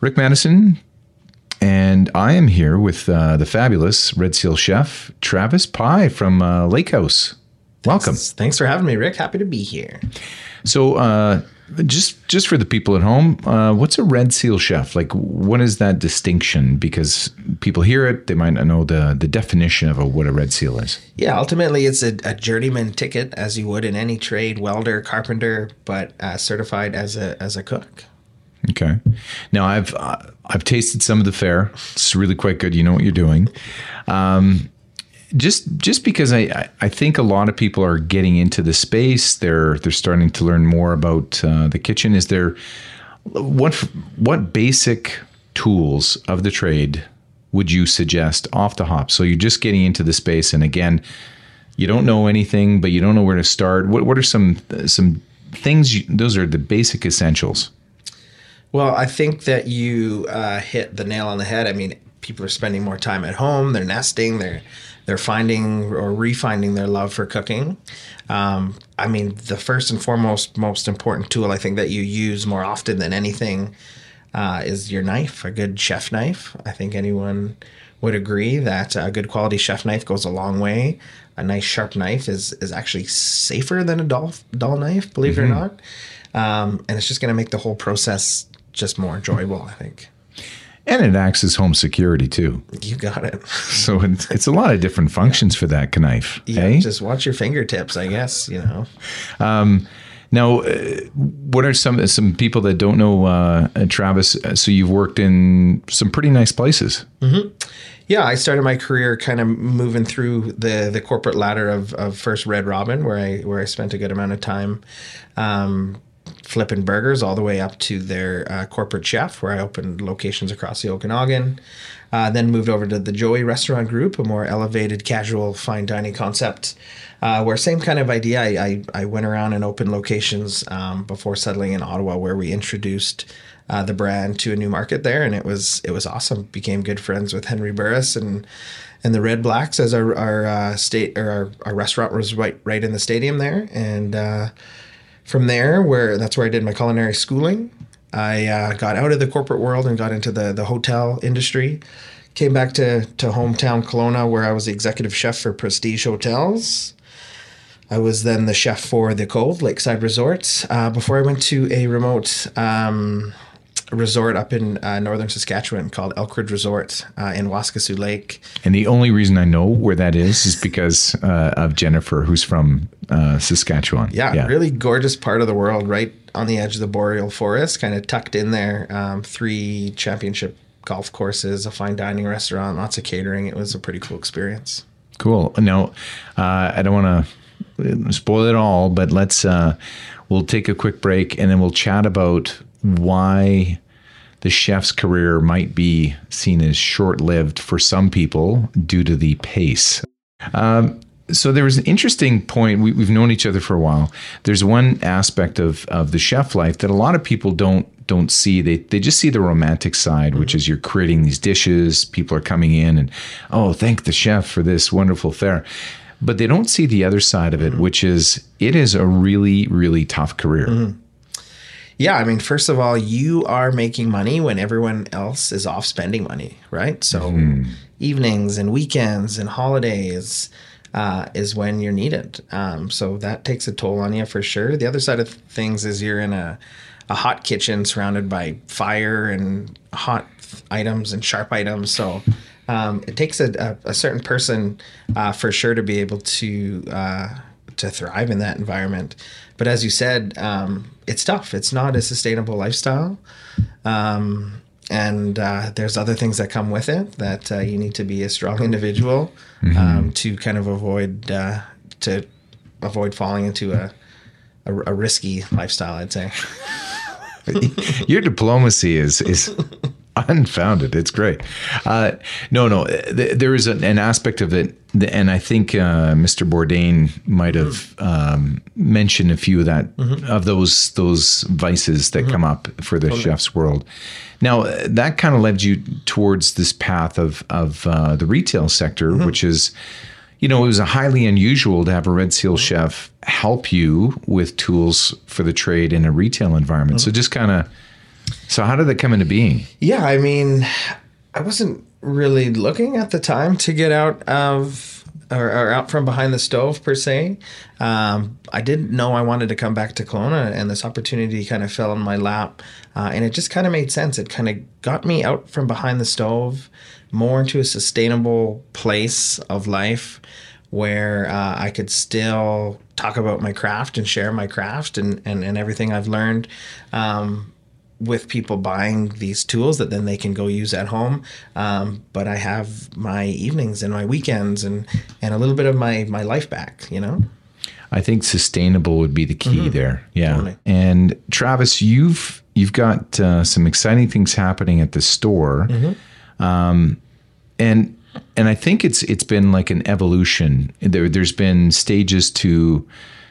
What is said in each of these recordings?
Rick Maddison, and I am here with uh, the fabulous Red Seal chef Travis Pye from uh, Lake House. Welcome. Thanks for having me, Rick. Happy to be here. So, uh, just just for the people at home, uh, what's a Red Seal chef? Like, what is that distinction? Because people hear it, they might not know the the definition of a, what a Red Seal is. Yeah, ultimately, it's a, a journeyman ticket, as you would in any trade, welder, carpenter, but uh, certified as a as a cook. Okay. Now I've uh, I've tasted some of the fare. It's really quite good. You know what you're doing. Um, just just because I, I think a lot of people are getting into the space, they're they're starting to learn more about uh, the kitchen. Is there what what basic tools of the trade would you suggest off the hop? So you're just getting into the space, and again, you don't know anything, but you don't know where to start. What what are some some things? You, those are the basic essentials. Well, I think that you uh, hit the nail on the head. I mean, people are spending more time at home. They're nesting. They're they're finding or refinding their love for cooking. Um, I mean, the first and foremost, most important tool I think that you use more often than anything uh, is your knife, a good chef knife. I think anyone would agree that a good quality chef knife goes a long way. A nice sharp knife is is actually safer than a dull dull knife, believe mm-hmm. it or mm-hmm. not. Um, and it's just going to make the whole process just more enjoyable, I think. And it acts as home security too. You got it. So it's, it's a lot of different functions yeah. for that knife. Yeah, eh? just watch your fingertips, I guess. You know. Um, now, uh, what are some some people that don't know uh, Travis? Uh, so you've worked in some pretty nice places. Mm-hmm. Yeah, I started my career kind of moving through the the corporate ladder of, of first Red Robin, where I where I spent a good amount of time. Um, flipping burgers all the way up to their uh, corporate chef, where I opened locations across the Okanagan. Uh, then moved over to the Joey Restaurant Group, a more elevated, casual, fine dining concept, uh, where same kind of idea. I, I, I, went around and opened locations um, before settling in Ottawa, where we introduced uh, the brand to a new market there, and it was it was awesome. Became good friends with Henry Burris and and the Redblacks as our our uh, state or our, our restaurant was right right in the stadium there, and uh, from there, where that's where I did my culinary schooling, I uh, got out of the corporate world and got into the the hotel industry. Came back to to hometown Kelowna, where I was the executive chef for Prestige Hotels. I was then the chef for the Cove Lakeside Resorts uh, before I went to a remote um, resort up in uh, northern Saskatchewan called Elkridge Resort uh, in Waskesiu Lake. And the only reason I know where that is is because uh, of Jennifer, who's from uh, Saskatchewan. Yeah, yeah, really gorgeous part of the world, right on the edge of the boreal forest, kind of tucked in there. Um, three championship golf courses, a fine dining restaurant, lots of catering. It was a pretty cool experience. Cool. Now, uh, I don't want to spoil it all, but let's uh, we'll take a quick break and then we'll chat about why the chef's career might be seen as short lived for some people due to the pace. Um, so there was an interesting point. We, have known each other for a while. There's one aspect of, of the chef life that a lot of people don't don't see. They they just see the romantic side, mm-hmm. which is you're creating these dishes. People are coming in and oh, thank the chef for this wonderful fare. But they don't see the other side of it, mm-hmm. which is it is a really really tough career. Mm-hmm. Yeah, I mean, first of all, you are making money when everyone else is off spending money, right? So mm-hmm. evenings and weekends and holidays uh, is when you're needed. Um, so that takes a toll on you for sure. The other side of things is you're in a, a hot kitchen surrounded by fire and hot items and sharp items. So um, it takes a, a, a certain person uh, for sure to be able to uh, to thrive in that environment. But as you said, um, it's tough. It's not a sustainable lifestyle. Um, and uh, there's other things that come with it that uh, you need to be a strong individual mm-hmm. um, to kind of avoid uh, to avoid falling into a, a, a risky lifestyle. I'd say. Your diplomacy is is unfounded. It's great. Uh, no, no, th- there is an, an, aspect of it, and I think uh, Mr. Bourdain might have um, mentioned a few of that mm-hmm. of those those vices that mm-hmm. come up for the totally. chef's world. Now, that kind of led you towards this path of of uh, the retail sector, mm-hmm. which is. You know, it was a highly unusual to have a Red Seal mm-hmm. chef help you with tools for the trade in a retail environment. So, mm-hmm. just kind of So how did that come into being? Yeah, I mean, I wasn't really looking at the time to get out of or, or out from behind the stove per se. Um, I didn't know I wanted to come back to Kelowna, and this opportunity kind of fell in my lap, uh, and it just kind of made sense. It kind of got me out from behind the stove, more into a sustainable place of life where uh, I could still talk about my craft and share my craft and, and, and everything I've learned. Um, with people buying these tools that then they can go use at home. Um, but I have my evenings and my weekends and and a little bit of my my life back. You know. I think sustainable would be the key Mm-hmm. there. Yeah. Totally. And Travis, you've you've got uh, some exciting things happening at the store, Mm-hmm. um, and and I think it's it's been like an evolution. There there's been stages to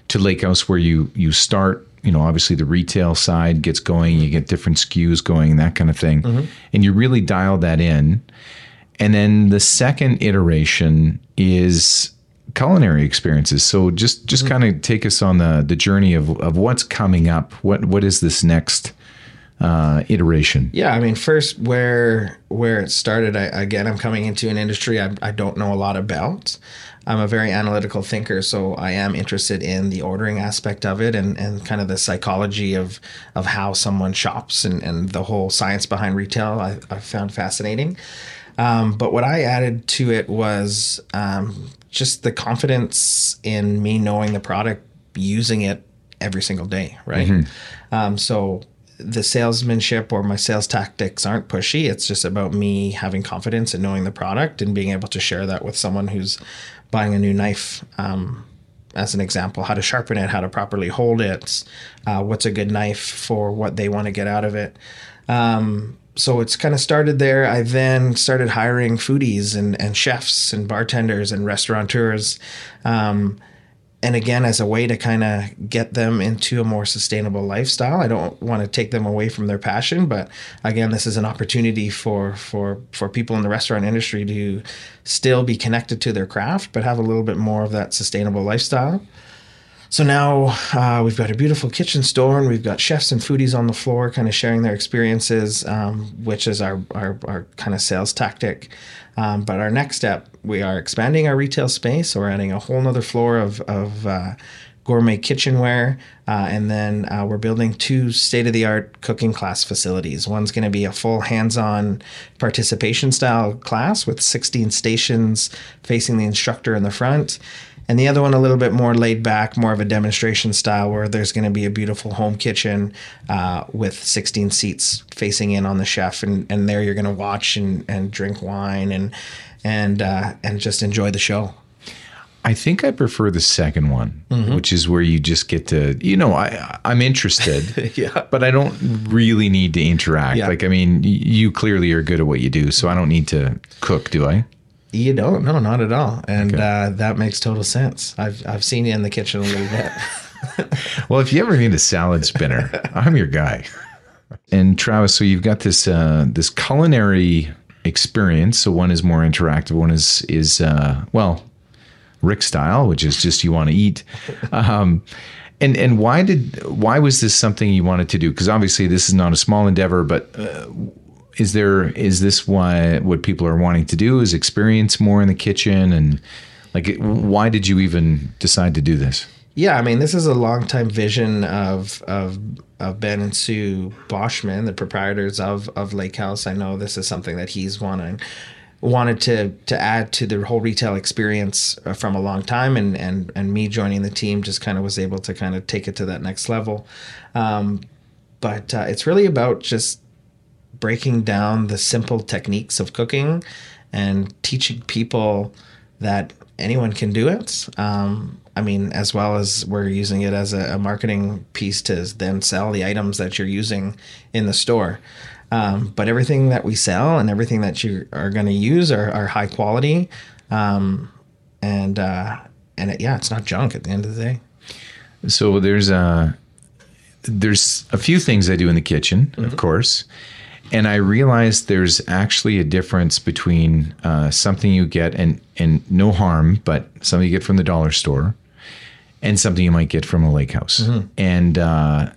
to Lake House where you you start. You know, obviously the retail side gets going. You get different SKUs going, that kind of thing, Mm-hmm. and you really dial that in. And then the second iteration is culinary experiences. So just just kind of take us on the the journey of of what's coming up. What what is this next uh, iteration? Yeah, I mean, first where where it started. I, again, I'm coming into an industry I, I don't know a lot about. I'm a very analytical thinker, so I am interested in the ordering aspect of it and, and kind of the psychology of of how someone shops and, and the whole science behind retail. I, I found fascinating. Um, but what I added to it was um, just the confidence in me knowing the product, using it every single day, right? Um, so the salesmanship or my sales tactics aren't pushy. It's just about me having confidence and knowing the product and being able to share that with someone who's buying a new knife. Um, as an example, how to sharpen it, how to properly hold it, uh, what's a good knife for what they want to get out of it. Um, so it's kind of started there. I then started hiring foodies and, and chefs and bartenders and restaurateurs. Um, and again, as a way to kind of get them into a more sustainable lifestyle. I don't want to take them away from their passion, but again, this is an opportunity for for for people in the restaurant industry to still be connected to their craft, but have a little bit more of that sustainable lifestyle. So now uh, we've got a beautiful kitchen store, and we've got chefs and foodies on the floor, kind of sharing their experiences, um, which is our our, our kind of sales tactic. Um, but our next step, we are expanding our retail space. So we're adding a whole nother floor of of uh, gourmet kitchenware, uh, and then uh, we're building two state of the art cooking class facilities. One's going to be a full hands on participation style class with 16 stations facing the instructor in the front and the other one a little bit more laid back, more of a demonstration style, where there's going to be a beautiful home kitchen uh, with 16 seats facing in on the chef, and, and there you're going to watch and, and drink wine and and uh, and just enjoy the show. I think I prefer the second one, which is where you just get to, you know, I I'm interested, Yeah. but I don't really need to interact. Yeah. Like, I mean, you clearly are good at what you do, so I don't need to cook, do I? You don't, no, not at all, and uh, that makes total sense. I've I've seen you in the kitchen a little bit. Well, if you ever need a salad spinner, I'm your guy. And Travis, so you've got this uh, this culinary experience. So one is more interactive. One is is uh, well, Rick style, which is just you want to eat. Um, and and why did why was this something you wanted to do? Because obviously this is not a small endeavor, but uh, is there is this why what people are wanting to do is experience more in the kitchen and like why did you even decide to do this? Yeah, I mean, this is a long time vision of of of Ben and Sue Boschman, the proprietors of of Lake House. I know this is something that he's wanting wanted to to add to the whole retail experience uh, from a long time, and and and me joining the team just kind of was able to kind of take it to that next level. Um, but uh, it's really about just breaking down the simple techniques of cooking and teaching people that anyone can do it. Um, I mean, as well as we're using it as a, a marketing piece to then sell the items that you're using in the store. Um, but everything that we sell and everything that you are going to use are, are high quality. Um, and, uh, and it, yeah, it's not junk at the end of the day. So there's a there's a few things I do in the kitchen, of course, and I realized there's actually a difference between uh, something you get and and no harm, but something you get from the dollar store, and something you might get from a lake house, and uh,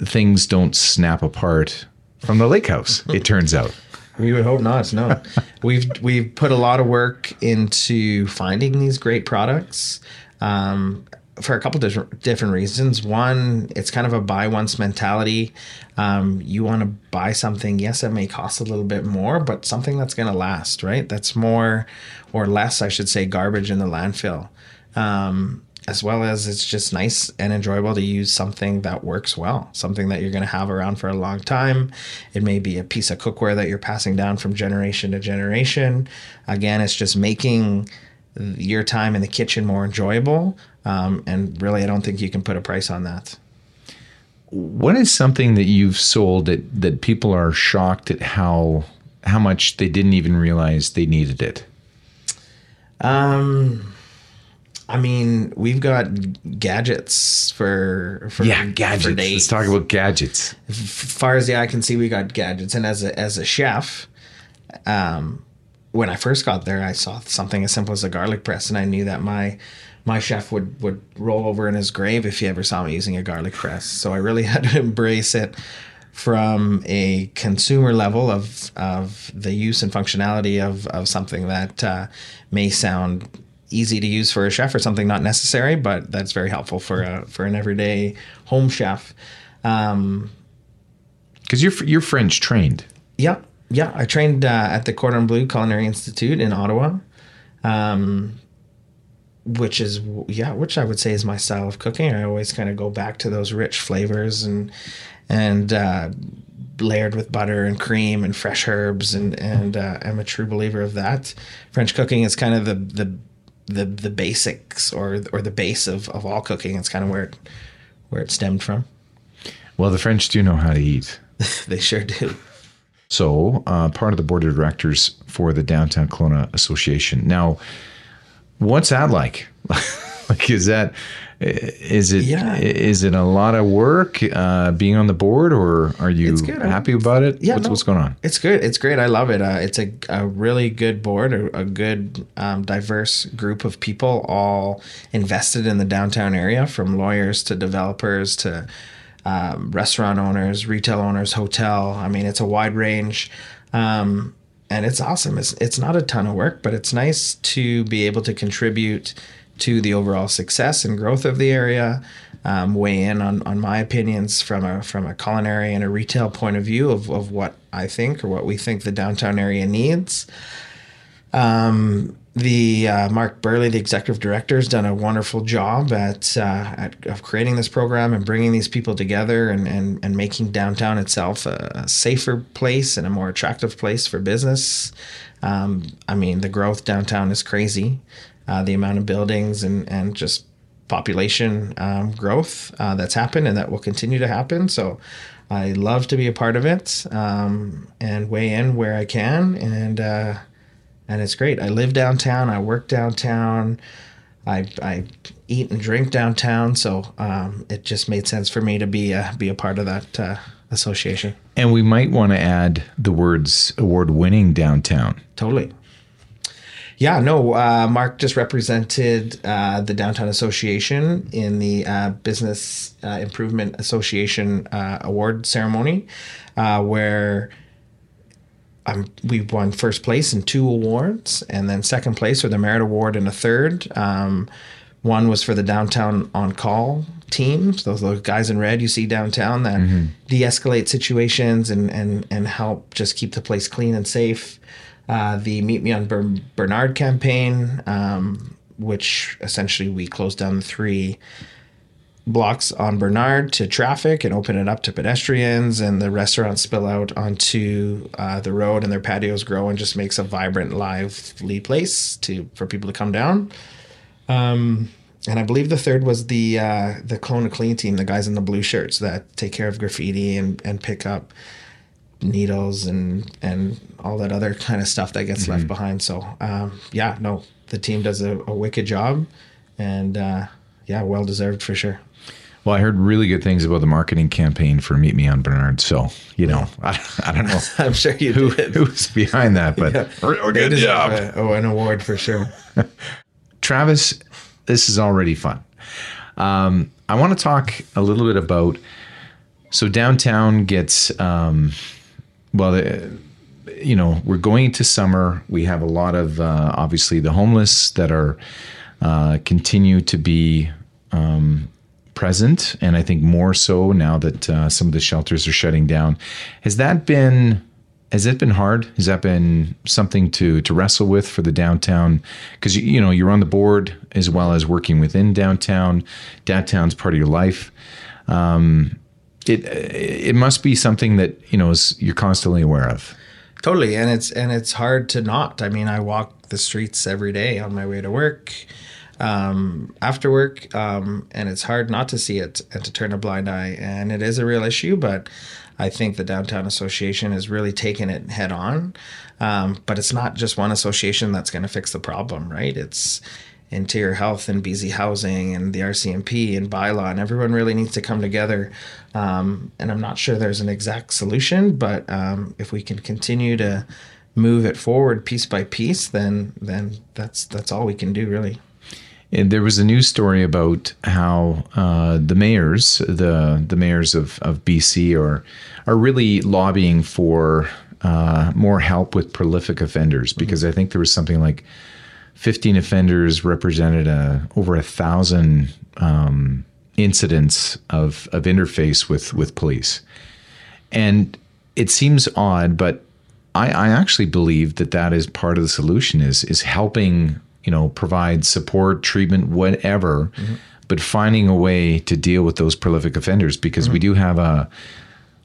things don't snap apart from the lake house. It turns out. We would hope not. No, we've we've put a lot of work into finding these great products um, for a couple different different reasons. One, it's kind of a buy once mentality. Um, you want to buy something. Yes, it may cost a little bit more, but something that's going to last. Right? That's more or less, I should say, garbage in the landfill. Um, as well as it's just nice and enjoyable to use something that works well, something that you're going to have around for a long time. It may be a piece of cookware that you're passing down from generation to generation. Again, it's just making your time in the kitchen more enjoyable. Um, and really, I don't think you can put a price on that. What is something that you've sold that, that people are shocked at how how much they didn't even realize they needed it? Um, I mean, we've got gadgets for for yeah gadgets. For days. Let's talk about gadgets. As far as the eye can see, we got gadgets, and as a as a chef, um, when I first got there, I saw something as simple as a garlic press, and I knew that my my chef would would roll over in his grave if he ever saw me using a garlic press. So I really had to embrace it from a consumer level of of the use and functionality of of something that uh, may sound easy to use for a chef or something not necessary, but that's very helpful for a for an everyday home chef. Um, because you're you're French trained. Yeah, yeah. I trained uh, at the Cordon Bleu Culinary Institute in Ottawa, um, which is yeah, which I would say is my style of cooking. I always kind of go back to those rich flavors and and uh, layered with butter and cream and fresh herbs and and uh, I'm a true believer of that. French cooking is kind of the the the the basics or or the base of, of all cooking. It's kind of where it where it stemmed from. Well, the French do know how to eat. they sure do. So, uh, part of the board of directors for the Downtown Kelowna Association. Now, what's that like? like, is that is it yeah. is it a lot of work uh, being on the board, or are you happy about it? Yeah, what's, no, what's going on? It's good. It's great. I love it. Uh, it's a, a really good board, a, a good um, diverse group of people, all invested in the downtown area, from lawyers to developers to um, restaurant owners, retail owners, hotel. I mean, it's a wide range. Um, and it's awesome. It's, it's not a ton of work, but it's nice to be able to contribute to the overall success and growth of the area. Um, weigh in on, on my opinions from a from a culinary and a retail point of view of, of what I think or what we think the downtown area needs. Um, the uh, Mark Burley, the executive director, has done a wonderful job at, uh, at of creating this program and bringing these people together and, and, and making downtown itself a, a safer place and a more attractive place for business. Um, I mean, the growth downtown is crazy uh, the amount of buildings and, and just population um, growth uh, that's happened and that will continue to happen. So I love to be a part of it um, and weigh in where I can. And, uh, and it's great. I live downtown. I work downtown. I, I eat and drink downtown. So um, it just made sense for me to be a, be a part of that uh, association. And we might want to add the words award winning downtown. Totally. Yeah, no. Uh, Mark just represented uh, the Downtown Association in the uh, Business uh, Improvement Association uh, award ceremony, uh, where um, we won first place in two awards, and then second place for the Merit Award and a third. Um, one was for the Downtown On Call teams, those, those guys in red you see downtown that mm-hmm. de-escalate situations and, and, and help just keep the place clean and safe uh, the Meet Me on Ber- Bernard campaign, um, which essentially we closed down the three blocks on Bernard to traffic and open it up to pedestrians, and the restaurants spill out onto uh, the road, and their patios grow and just makes a vibrant, lively place to for people to come down. Um, and I believe the third was the uh, the Kelowna Clean team, the guys in the blue shirts that take care of graffiti and and pick up needles and and all that other kind of stuff that gets mm-hmm. left behind. So um, yeah, no, the team does a, a wicked job, and uh, yeah, well deserved for sure. Well, I heard really good things about the marketing campaign for Meet Me on Bernard. So, you know, I, I don't know. I'm sure you who, did. Who's behind that, but yeah. oh, good job. A, oh, an award for sure. Travis, this is already fun. Um, I want to talk a little bit about. So downtown gets um, well, the, you know, we're going into summer. We have a lot of uh, obviously the homeless that are uh, continue to be um, present, and I think more so now that uh, some of the shelters are shutting down. Has that been has it been hard? Has that been something to to wrestle with for the downtown? Because you, you know you're on the board as well as working within downtown. Downtown's part of your life. Um, it it must be something that you know is, you're constantly aware of. Totally, and it's and it's hard to not. I mean, I walk the streets every day on my way to work, um, after work, um, and it's hard not to see it and to turn a blind eye. And it is a real issue, but I think the Downtown Association has really taken it head on. Um, but it's not just one association that's going to fix the problem, right? It's Interior Health and BC Housing and the RCMP and bylaw, and everyone really needs to come together. Um, and I'm not sure there's an exact solution, but um, if we can continue to move it forward piece by piece, then then that's that's all we can do, really. And there was a news story about how uh, the mayors, the the mayors of, of BC, are are really lobbying for uh, more help with prolific offenders because mm-hmm. I think there was something like 15 offenders represented a, over a thousand um, incidents of, of interface with, with police. And it seems odd, but I, I actually believe that that is part of the solution is, is helping, you know, provide support, treatment, whatever, mm-hmm. but finding a way to deal with those prolific offenders because mm-hmm. we do have a,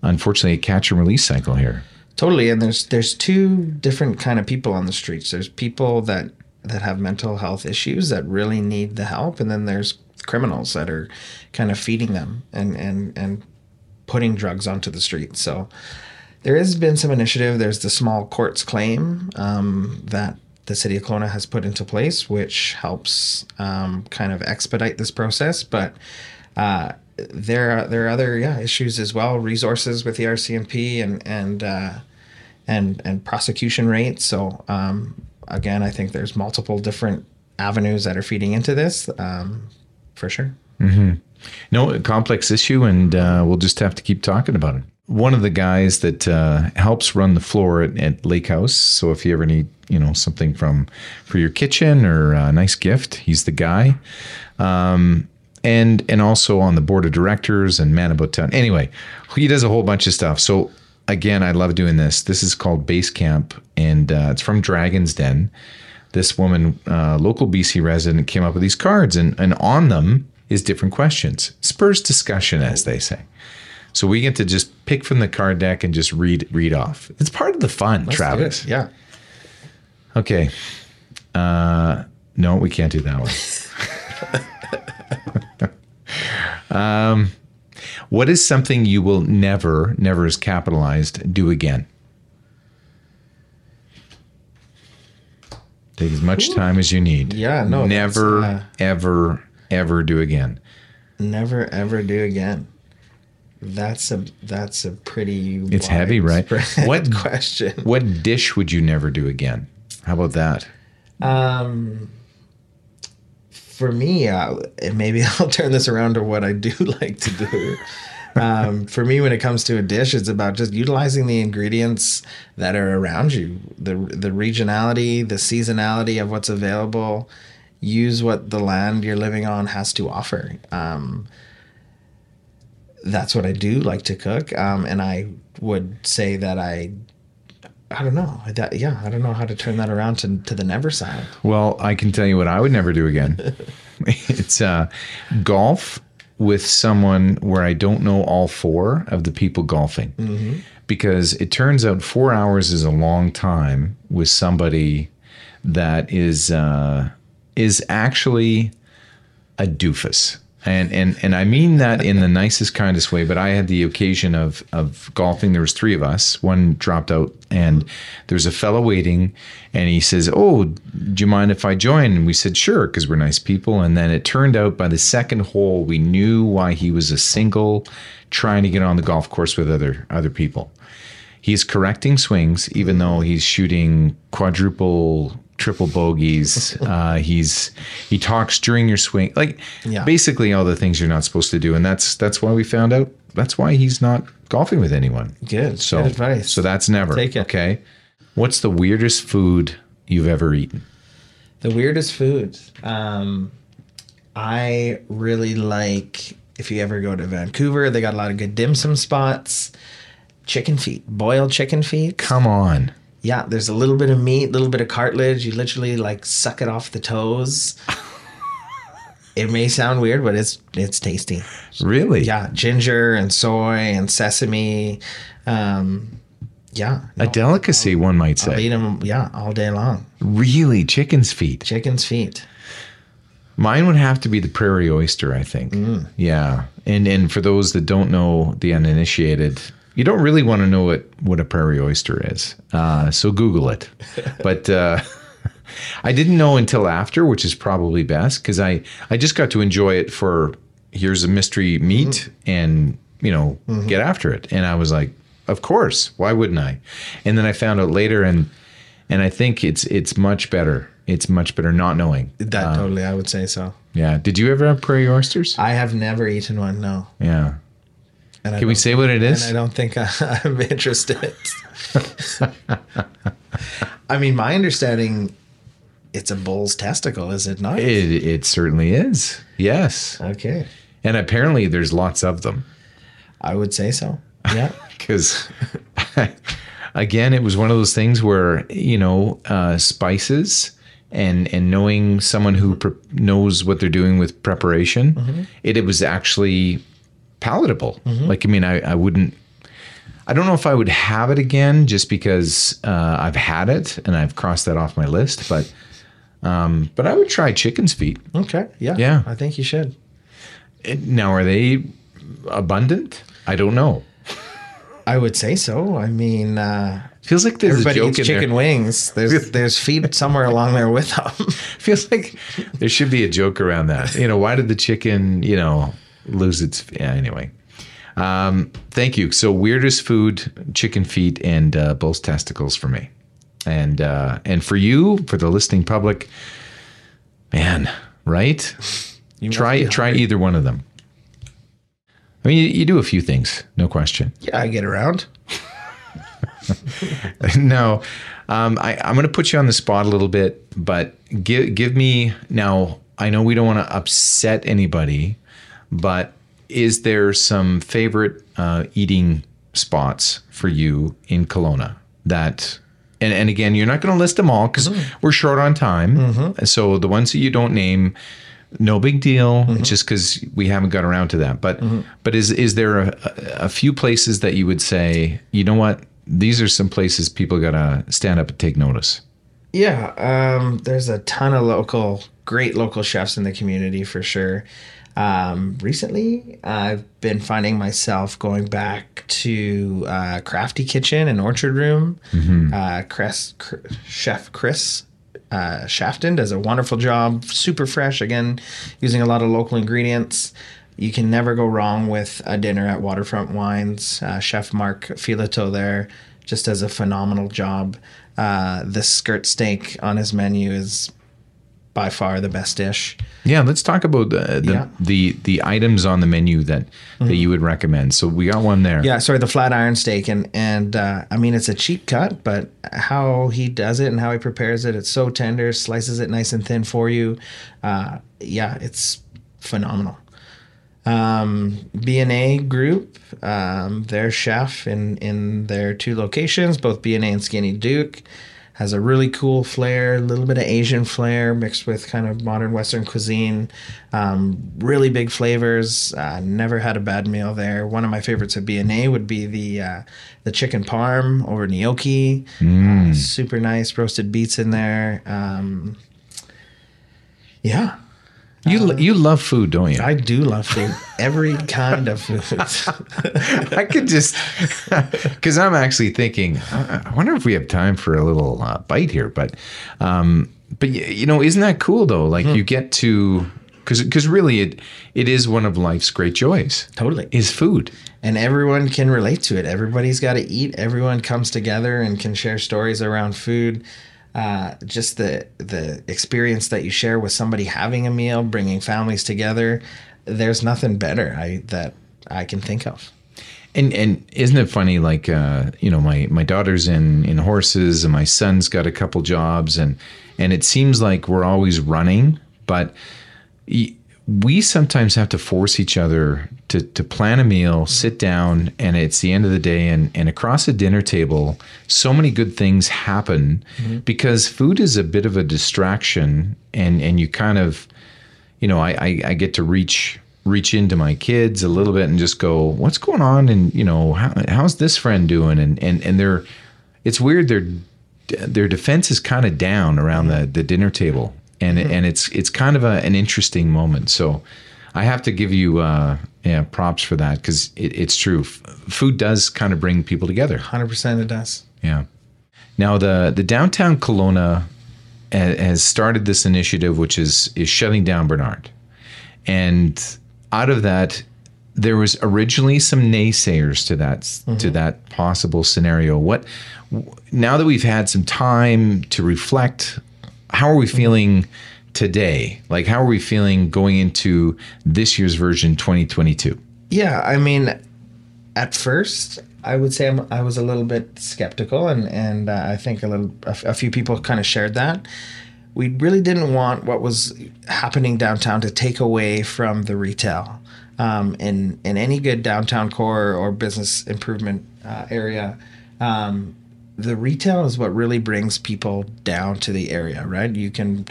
unfortunately, a catch and release cycle here. Totally, and there's there's two different kind of people on the streets. There's people that that have mental health issues that really need the help and then there's criminals that are kind of feeding them and and and putting drugs onto the street so there has been some initiative there's the small courts claim um, that the city of Kelowna has put into place which helps um, kind of expedite this process but uh, there are there are other yeah issues as well resources with the RCMP and and uh, and and prosecution rates so um, again, I think there's multiple different avenues that are feeding into this um, for sure. Mm-hmm. No, complex issue, and uh, we'll just have to keep talking about it. One of the guys that uh, helps run the floor at, at, Lake House. So if you ever need, you know, something from for your kitchen or a nice gift, he's the guy. Um, and and also on the board of directors and man about town. Anyway, he does a whole bunch of stuff. So again, I love doing this. This is called Base Camp, and uh, it's from Dragon's Den. This woman, uh, local BC resident, came up with these cards, and, and on them is different questions. Spurs discussion, as they say. So we get to just pick from the card deck and just read read off. It's part of the fun, Let's Travis. Yeah. Okay. Uh, no, we can't do that one. um, what is something you will never, never is capitalized, do again? Take as much Ooh. time as you need. Yeah, no. Never, uh, ever, ever do again. Never, ever do again. That's a that's a pretty. It's heavy, right? What question? What dish would you never do again? How about that? Um, for me, uh, maybe I'll turn this around to what I do like to do. um, for me, when it comes to a dish, it's about just utilizing the ingredients that are around you, the the regionality, the seasonality of what's available. Use what the land you're living on has to offer. Um, that's what I do like to cook, um, and I would say that I I don't know. That, yeah, I don't know how to turn that around to, to the never side. Well, I can tell you what I would never do again. it's uh, golf with someone where I don't know all four of the people golfing. Mm-hmm. Because it turns out four hours is a long time with somebody that is uh, is actually a doofus and and and I mean that in the nicest, kindest way. But I had the occasion of of golfing. There was three of us. One dropped out, and there's a fellow waiting, and he says, "Oh, do you mind if I join?" And we said, "Sure," because we're nice people. And then it turned out by the second hole, we knew why he was a single, trying to get on the golf course with other other people. He's correcting swings, even though he's shooting quadruple triple bogeys. Uh, he's he talks during your swing, like yeah. basically all the things you're not supposed to do, and that's that's why we found out that's why he's not golfing with anyone. Good. So Good advice. So that's never Take it. okay. What's the weirdest food you've ever eaten? The weirdest food. Um, I really like if you ever go to Vancouver, they got a lot of good dim sum spots. Chicken feet, boiled chicken feet. Come on. Yeah, there's a little bit of meat, a little bit of cartilage. You literally like suck it off the toes. it may sound weird, but it's it's tasty. Really? Yeah, ginger and soy and sesame. Um, yeah, A delicacy, one might say. I'll eat them. Yeah, all day long. Really? Chicken's feet. Chicken's feet. Mine would have to be the prairie oyster, I think. Mm. Yeah. And and for those that don't know, the uninitiated, you don't really want to know what, what a prairie oyster is. Uh, so Google it. but uh, I didn't know until after, which is probably best because I, I just got to enjoy it for here's a mystery meat Mm-hmm. and, you know, get after it. And I was like, of course, why wouldn't I? And then I found out later and and I think it's it's much better. It's much better not knowing. That totally, I would say so. Yeah. Did you ever have prairie oysters? I have never eaten one. No. Yeah. And Can we say what it is? And? I don't think I, I'm interested. I mean, my understanding, it's a bull's testicle, is it not? It it certainly is. Yes. okay, And apparently there's lots of them I would say so. Yeah, because again, it was one of those things where you know uh, spices and and knowing someone who pre- knows what they're doing with preparation, it, it was actually palatable. Like I mean, I, I wouldn't. I don't know if I would have it again just because uh, I've had it and I've crossed that off my list, but um, but I would try chicken's feet. okay, yeah, Yeah. I think you should. Now, are they abundant? I don't know. I would say so. I mean, uh, Feels like there's everybody a joke eats chicken there. wings. There's there's feet somewhere along there with them. Feels like there should be a joke around that. You know, why did the chicken, you know, lose its? Yeah. Anyway, um, thank you. So weirdest food: chicken feet and uh, bull's testicles for me, and uh, and for you, for the listening public, man, right? You try try either one of them. I mean, you, you do a few things, no question. Yeah, I get around. no, um, I, I'm going to put you on the spot a little bit, but give give me now. I know we don't want to upset anybody, but is there some favorite uh, eating spots for you in Kelowna that? And, and again, you're not going to list them all because we're short on time. So the ones that you don't name, no big deal. It's just because we haven't got around to that. But but is is there a, a few places that you would say, you know what, these are some places people gotta stand up and take notice. Yeah, um, there's a ton of local, great local chefs in the community for sure. Um, recently, I've been finding myself going back to uh, Krafty Kitchen and Orchard Room. Uh, Chris, Cr- Chef Chris uh, Shafton does a wonderful job, super fresh. Again, using a lot of local ingredients. You can never go wrong with a dinner at Waterfront Wines. Uh, Chef Mark Filatow there just does a phenomenal job. Uh, the skirt steak on his menu is by far the best dish. Yeah, let's talk about the the, Yeah. the, the items on the menu that that you would recommend. So we got one there. Yeah, sorry, the flat iron steak, and and uh, I mean it's a cheap cut, but how he does it and how he prepares it, it's so tender, slices it nice and thin for you. Uh, yeah, it's phenomenal. Um, BNA Group, um, their chef in in their two locations, both BNA and Skinny Duke, has a really cool flair, a little bit of Asian flair mixed with kind of modern Western cuisine. Um, really big flavors. Uh, never had a bad meal there. One of my favorites at BNA would be the uh, the chicken parm over gnocchi. Uh, super nice roasted beets in there. Um, yeah, You lo- you love food, don't you? I do love food. Every kind of food. I could just because I'm actually thinking. I wonder if we have time for a little uh, bite here, but um, but you know, isn't that cool though? Like you get to because because really it it is one of life's great joys. totally. Is food. and everyone can relate to it. Everybody's got to eat. Everyone comes together and can share stories around food. Uh, just the the experience that you share with somebody having a meal, bringing families together. There's nothing better I that I can think of. And and isn't it funny? Like uh, you know, my my daughter's in in horses, and my son's got a couple jobs, and and it seems like we're always running, but we sometimes have to force each other to to plan a meal, sit down, and it's the end of the day, and and across a dinner table, so many good things happen mm-hmm. because food is a bit of a distraction, and and you kind of, you know, I, I, I get to reach reach into my kids a little bit and just go, what's going on? And, you know, how, how's this friend doing? And, and, and they're, it's weird. Their, their defense is kind of down around the, the dinner table. And, mm-hmm. and it's, it's kind of a, an interesting moment. So I have to give you, uh, yeah, props for that. Cause it, it's true. F- food does kind of bring people together. hundred percent it does. Yeah. Now the, the downtown Kelowna has started this initiative, which is, is shutting down Bernard. And out of that, there was originally some naysayers to that mm-hmm. to that possible scenario. What now that we've had some time to reflect, how are we mm-hmm. feeling today? Like how are we feeling going into this year's version 2022? Yeah, I mean, at first I would say I'm, i was a little bit skeptical, and and uh, I think a little a, a few people kind of shared that we really didn't want what was happening downtown to take away from the retail. Um, in in any good downtown core or business improvement uh, area, um, the retail is what really brings people down to the area. Right? You can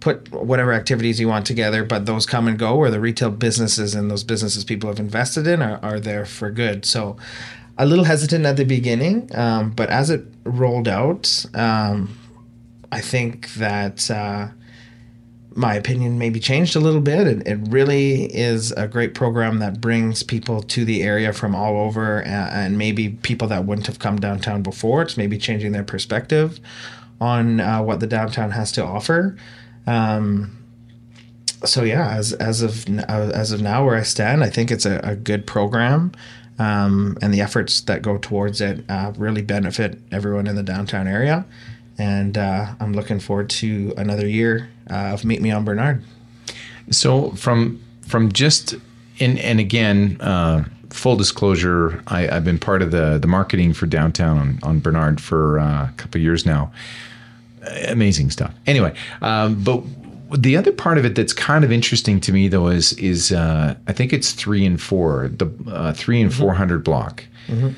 put whatever activities you want together, but those come and go. Where the retail businesses and those businesses people have invested in are, are there for good. So, a little hesitant at the beginning, um, but as it rolled out um, I think that uh, my opinion maybe changed a little bit. It, it really is a great program that brings people to the area from all over and, and maybe people that wouldn't have come downtown before. It's maybe changing their perspective on uh, what the downtown has to offer. Um, so yeah, as as of as of now, where I stand, I think it's a, a good program, um, and the efforts that go towards it uh, really benefit everyone in the downtown area and uh, I'm looking forward to another year uh, of Meet Me on Bernard. So from from just and and again, uh, full disclosure, I, have been part of the the marketing for downtown on, on Bernard for uh, a couple years now. Amazing stuff. Anyway, um, but the other part of it that's kind of interesting to me though is is uh, I think it's three and four, the uh, three and mm-hmm. four hundred block. Mm-hmm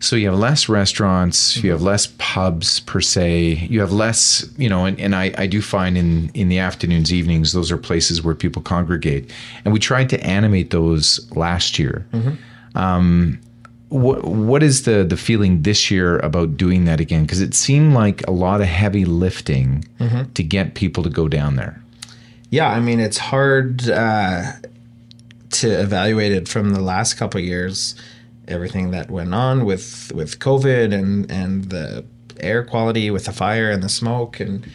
so you have less restaurants, you have less pubs per se, you have less, you know, and, and I, I do find in, in the afternoons, evenings, those are places where people congregate. And we tried to animate those last year. Mm-hmm. Um, what what is the the feeling this year about doing that again? Because it seemed like a lot of heavy lifting mm-hmm. to get people to go down there. Yeah, I mean it's hard uh, to evaluate it from the last couple years everything that went on with with COVID and and the air quality with the fire and the smoke and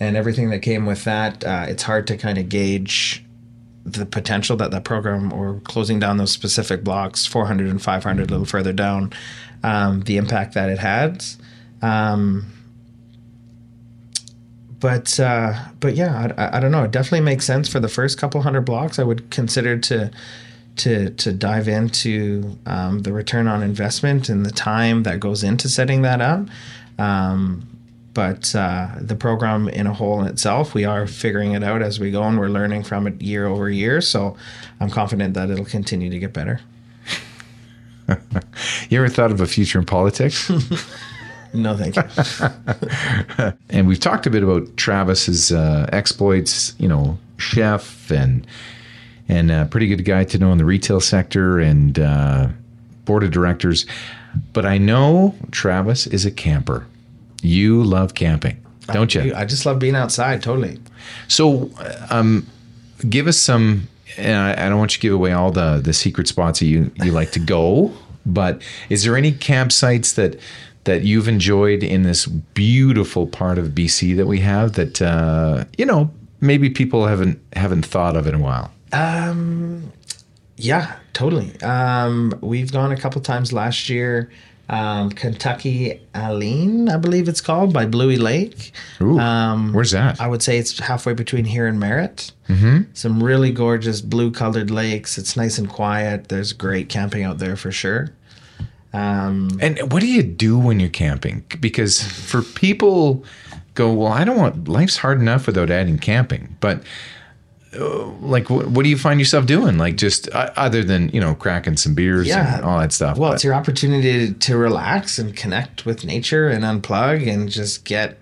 and everything that came with that, uh, it's hard to kind of gauge the potential that that program or closing down those specific blocks 400 and 500 a little further down um, the impact that it had. Um, but uh, but yeah I, I don't know. It definitely makes sense for the first couple hundred blocks. I would consider to to to dive into um, the return on investment and the time that goes into setting that up. Um, but uh, the program in a whole in itself, we are figuring it out as we go, and we're learning from it year over year. So I'm confident that it'll continue to get better. you ever thought of a future in politics? no, thank you. and we've talked a bit about Travis's uh, exploits, you know, chef and and a pretty good guy to know in the retail sector and uh, board of directors. But I know Travis is a camper. You love camping, don't you? I just love being outside, totally. So, um, give us some. And I, I don't want you to give away all the the secret spots that you you like to go. But is there any campsites that that you've enjoyed in this beautiful part of BC that we have that uh, you know maybe people haven't haven't thought of in a while? Um, yeah, totally. Um, we've gone a couple times last year um, Kentucky Aline, I believe it's called, by Bluey Lake. Ooh, Um, where's that? I would say it's halfway between here and Merritt. Mm-hmm. Some really gorgeous blue colored lakes. It's nice and quiet. There's great camping out there for sure. Um, And what do you do when you're camping? Because for people go, well, I don't want life's hard enough without adding camping. But like, what, what do you find yourself doing? Like, just uh, other than you know, cracking some beers Yeah. and all that stuff. well, But- it's your opportunity to relax and connect with nature and unplug and just get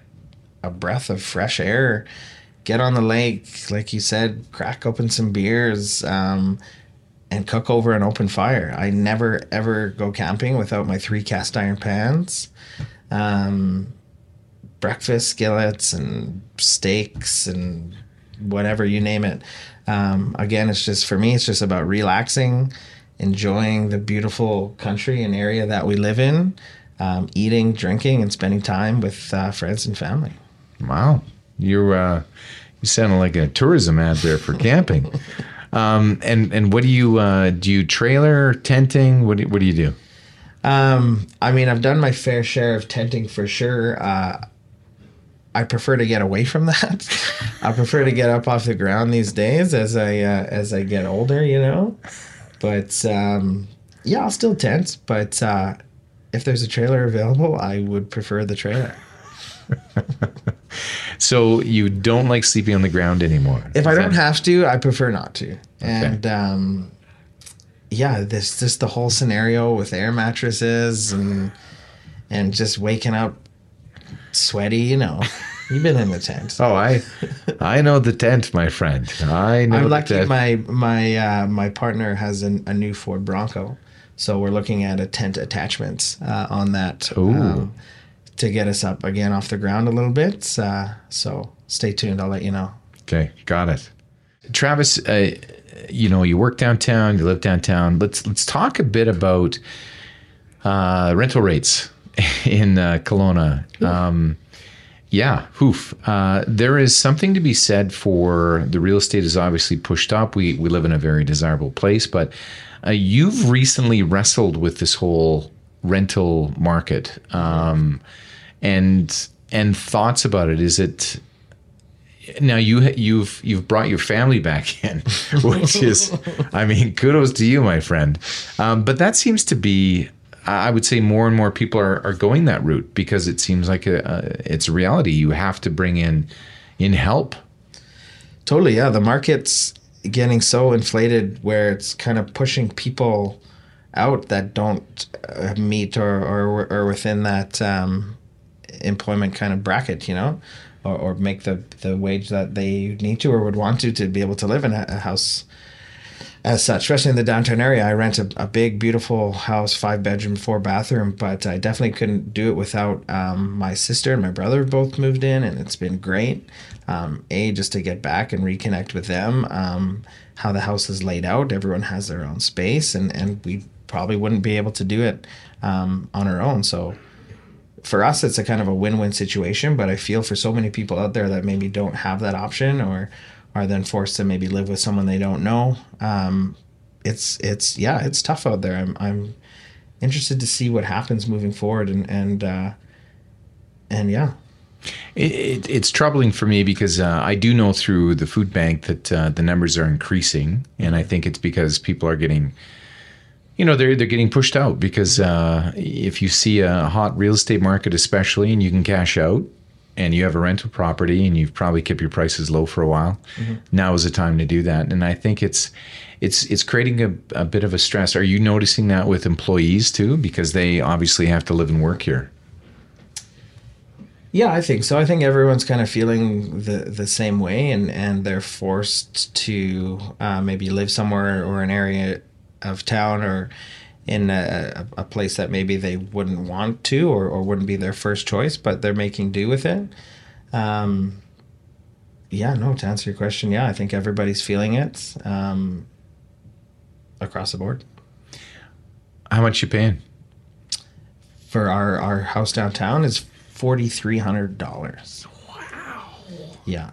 a breath of fresh air. Get on the lake, like you said, crack open some beers, um, and cook over an open fire. I never ever go camping without my three cast iron pans, um, breakfast skillets, and steaks and whatever you name it. Um, again, it's just for me, it's just about relaxing, enjoying the beautiful country and area that we live in, um, eating, drinking, and spending time with uh, friends and family. Wow, you're uh, you sound like a tourism ad there for camping. um, and and what do you uh, do? You trailer tenting? What do, what do you do? Um, I mean, I've done my fair share of tenting for sure. Uh, I prefer to get away from that. I prefer to get up off the ground these days as I uh, as I get older, you know. But um, yeah, I'll still tent. But uh, if there's a trailer available, I would prefer the trailer. So you don't like sleeping on the ground anymore? If I don't that- have to, I prefer not to. And um, yeah, this just the whole scenario with air mattresses and and just waking up sweaty. You know, you've been in the tent. Oh, I, I know the tent, my friend. I know. I'm the lucky. tent. My my uh, my partner has an, a new Ford Bronco, so we're looking at a tent attachment uh, on that Ooh. to get us up again off the ground a little bit. Uh, so stay tuned. I'll let you know. Okay, got it. Travis, uh, you know, you work downtown, you live downtown. Let's let's talk a bit about uh, rental rates in uh, Kelowna. Um, yeah, hoof. Uh, there is something to be said for the real estate is obviously pushed up. We we live in a very desirable place, but uh, you've recently wrestled with this whole rental market um, and and thoughts about it. Is it now you you've you've brought your family back in, which is, I mean, kudos to you, my friend. Um, but that seems to be, I would say, more and more people are, are going that route because it seems like a, a, it's a reality. You have to bring in in help. Totally, yeah. The market's getting so inflated where it's kind of pushing people out that don't uh, meet or, or or within that um, employment kind of bracket, you know, or, or make the the wage that they need to or would want to to be able to live in a, a house as such, especially in the downtown area. I rent a, a big, beautiful house, five bedroom, four bathroom, but I definitely couldn't do it without um, my sister and my brother both moved in, and it's been great. Um, a just to get back and reconnect with them. Um, how the house is laid out, everyone has their own space, and and we probably wouldn't be able to do it um, on our own. So for us it's a kind of a win-win situation but i feel for so many people out there that maybe don't have that option or are then forced to maybe live with someone they don't know. Um, it's it's yeah it's tough out there. I'm i'm interested to see what happens moving forward and and uh, and yeah. It, it, it's troubling for me because uh, I do know through the food bank that uh, the numbers are increasing, and I think it's because people are getting, you know, they're they're getting pushed out because uh, if you see a hot real estate market, especially, and you can cash out, and you have a rental property, and you've probably kept your prices low for a while, now is the time to do that, and I think it's. It's it's creating a, a bit of a stress. Are you noticing that with employees too? Because they obviously have to live and work here. Yeah, I think so. I think everyone's kind of feeling the the same way, and and they're forced to uh, maybe live somewhere or an area of town or in a, a place that maybe they wouldn't want to or, or wouldn't be their first choice, but they're making do with it. Um, yeah, no. To answer your question, yeah, I think everybody's feeling it um, across the board. How much you paying? For our our house downtown is forty three hundred dollars. Wow. Yeah.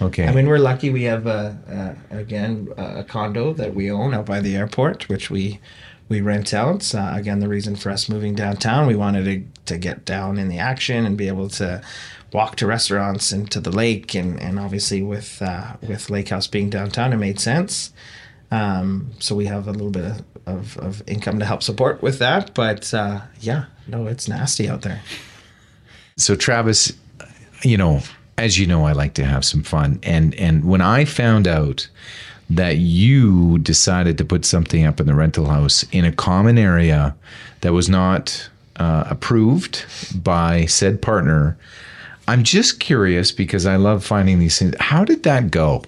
Okay. I mean, we're lucky we have a, a again a condo that we own out by the airport, which we we rent out. Uh, again, the reason for us moving downtown, we wanted to, to get down in the action and be able to walk to restaurants and to the lake, and, and obviously with uh, with Lakehouse being downtown, it made sense. Um, so we have a little bit of, of, of, income to help support with that. But uh, yeah, no, it's nasty out there. So Travis, you know, as you know, I like to have some fun, and and when I found out that you decided to put something up in the rental house in a common area that was not uh, approved by said partner. I'm just curious because I love finding these things. How did that go?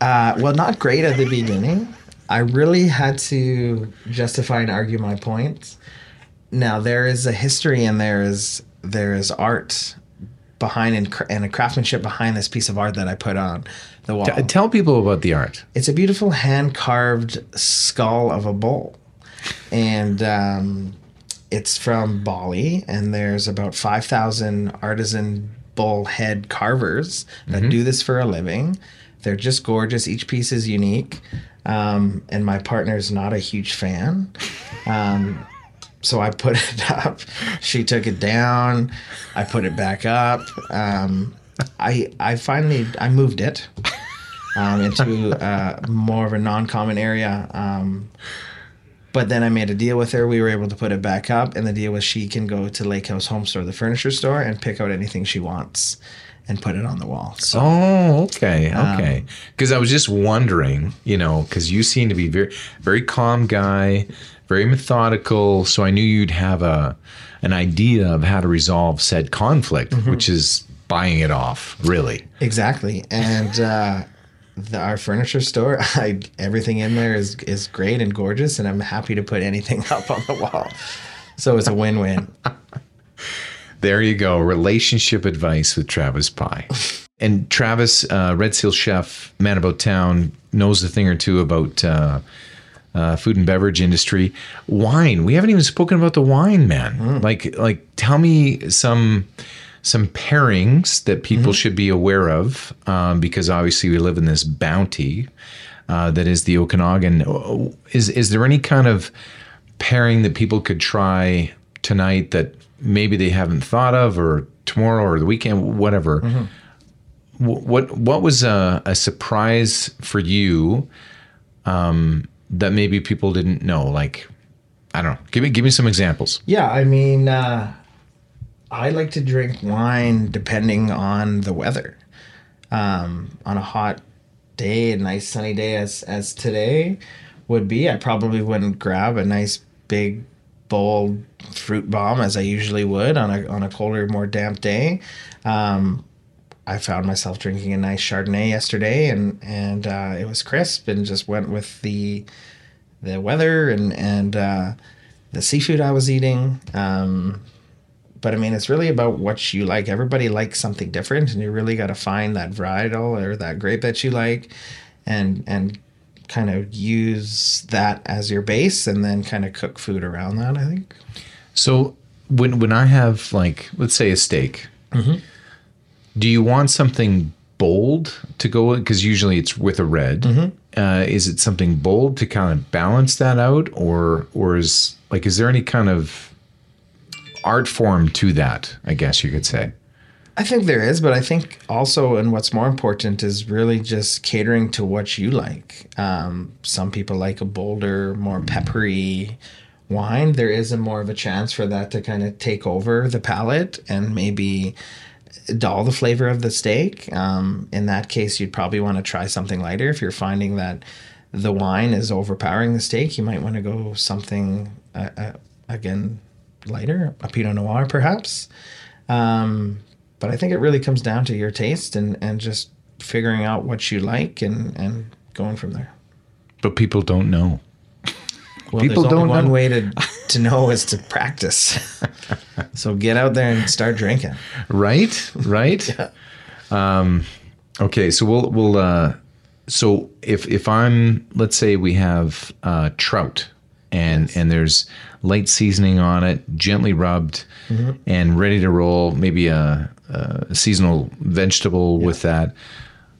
Uh, well, not great at the beginning. I really had to justify and argue my point. Now there is a history and there is there is art behind and, and a craftsmanship behind this piece of art that I put on the wall. T- tell people about the art. It's a beautiful hand carved skull of a bull, and um, it's from Bali. And there's about five thousand artisan bull head carvers that mm-hmm. do this for a living. They're just gorgeous. Each piece is unique. Um, and my partner's not a huge fan. Um, so I put it up. She took it down. I put it back up. Um, I I finally I moved it um, into uh, more of a non-common area. Um, but then I made a deal with her. We were able to put it back up, and the deal was she can go to Lakehouse Home Store, the furniture store, and pick out anything she wants and put it on the wall. So, oh, okay, okay. Because um, I was just wondering, you know, because you seem to be very, very calm guy, very methodical. So I knew you'd have a an idea of how to resolve said conflict, mm-hmm. which is buying it off, really. Exactly, and. uh the, our furniture store, I, everything in there is is great and gorgeous, and I'm happy to put anything up on the wall. So it's a win-win. There you go. Relationship advice with Travis Pye. and Travis, uh, Red Seal chef, man about town, knows a thing or two about uh, uh, food and beverage industry. Wine. We haven't even spoken about the wine, man. Mm. Like, like, tell me some some pairings that people mm-hmm. should be aware of, um, because obviously we live in this bounty uh, that is the Okanagan. Is is there any kind of pairing that people could try tonight that maybe they haven't thought of, or tomorrow or the weekend, whatever. Mm-hmm. What what was a, a surprise for you um, that maybe people didn't know? Like, I don't know. Give me give me some examples. Yeah, I mean, uh, I like to drink wine depending on the weather. Um, on a hot day, a nice sunny day as as today would be, I probably wouldn't grab a nice big bold fruit bomb as I usually would on a on a colder, more damp day. Um, I found myself drinking a nice Chardonnay yesterday, and and uh, it was crisp, and just went with the the weather and and uh, the seafood I was eating. Um, but I mean, it's really about what you like. Everybody likes something different, and you really got to find that varietal or that grape that you like, and and kind of use that as your base and then kind of cook food around that, I think. So when when I have like let's say a steak, mm-hmm. do you want something bold to go because usually it's with a red. Mm-hmm. Uh, is it something bold to kind of balance that out, or or is like is there any kind of art form to that? I guess you could say. I think there is, but I think also, and what's more important is really just catering to what you like. Um, some people like a bolder, more peppery wine. There is a more of a chance for that to kind of take over the palate and maybe dull the flavor of the steak. Um, in that case, you'd probably want to try something lighter. If you're finding that the wine is overpowering the steak, you might want to go something uh, uh, again lighter, a Pinot Noir perhaps. Um, but I think it really comes down to your taste and, and just figuring out what you like and, and going from there. But people don't know. Well, people don't one know. way to to know is to practice. so get out there and start drinking. Right, right. yeah. um, okay, so we'll we'll. Uh, so if if I'm let's say we have uh, trout and yes. and there's light seasoning on it, gently rubbed, mm-hmm. and ready to roll. Maybe a, a seasonal vegetable yeah. with that.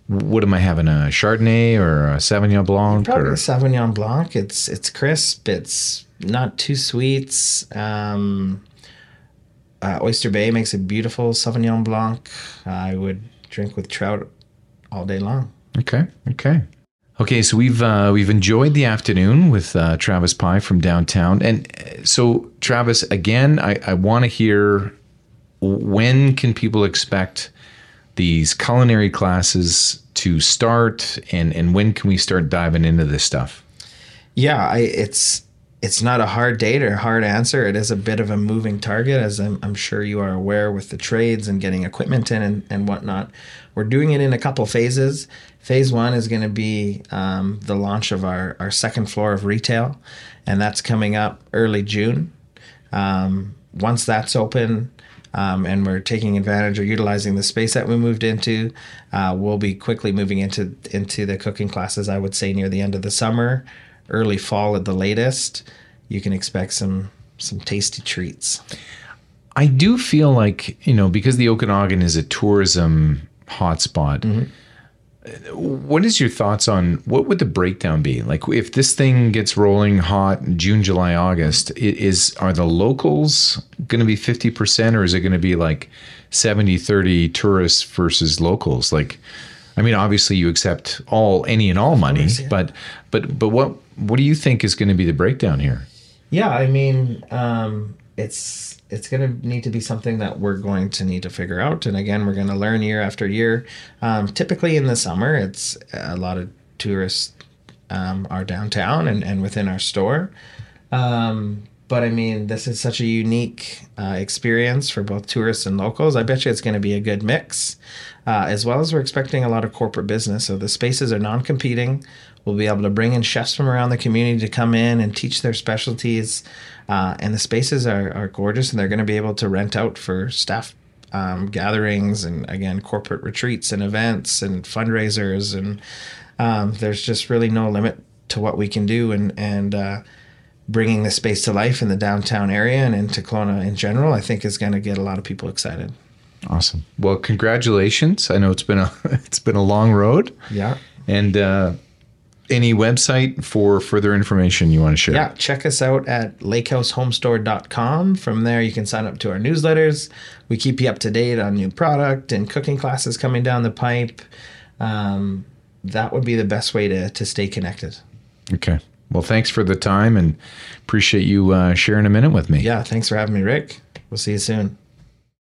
what am I having? A Chardonnay or a Sauvignon Blanc? Probably or? a Sauvignon Blanc. It's it's crisp. It's not too sweet. Um, uh, Oyster Bay makes a beautiful Sauvignon Blanc. I would drink with trout all day long. Okay. Okay. Okay, so we've uh, we've enjoyed the afternoon with uh, Travis Pye from downtown, and uh, so Travis, again, I, I want to hear when can people expect these culinary classes to start, and and when can we start diving into this stuff? Yeah, I, it's it's not a hard date or hard answer. It is a bit of a moving target, as I'm, I'm sure you are aware with the trades and getting equipment in and, and whatnot. We're doing it in a couple phases. Phase one is going to be um, the launch of our, our second floor of retail, and that's coming up early June. Um, once that's open, um, and we're taking advantage or utilizing the space that we moved into. Uh, we'll be quickly moving into into the cooking classes. I would say near the end of the summer, early fall at the latest. You can expect some some tasty treats. I do feel like you know because the Okanagan is a tourism hotspot. Mm-hmm. What is your thoughts on what would the breakdown be? Like if this thing gets rolling hot June, July, August, is are the locals going to be 50% or is it going to be like 70 30 tourists versus locals? Like I mean obviously you accept all any and all money, course, yeah. but but but what what do you think is going to be the breakdown here? Yeah, I mean, um, it's it's going to need to be something that we're going to need to figure out, and again, we're going to learn year after year. Um, typically, in the summer, it's a lot of tourists um, are downtown and, and within our store. Um, but I mean, this is such a unique uh, experience for both tourists and locals. I bet you it's going to be a good mix, uh, as well as we're expecting a lot of corporate business. So the spaces are non competing. We'll be able to bring in chefs from around the community to come in and teach their specialties. Uh, and the spaces are, are gorgeous, and they're going to be able to rent out for staff um, gatherings and, again, corporate retreats and events and fundraisers. And um, there's just really no limit to what we can do. And, and, uh, bringing the space to life in the downtown area and into Kelowna in general, I think is going to get a lot of people excited. Awesome. Well, congratulations. I know it's been a it's been a long road. Yeah. And uh, any website for further information you want to share? Yeah, check us out at lakehousehomestore.com. From there, you can sign up to our newsletters. We keep you up to date on new product and cooking classes coming down the pipe. Um, that would be the best way to, to stay connected. Okay. Well, thanks for the time and appreciate you uh, sharing a minute with me. Yeah, thanks for having me, Rick. We'll see you soon.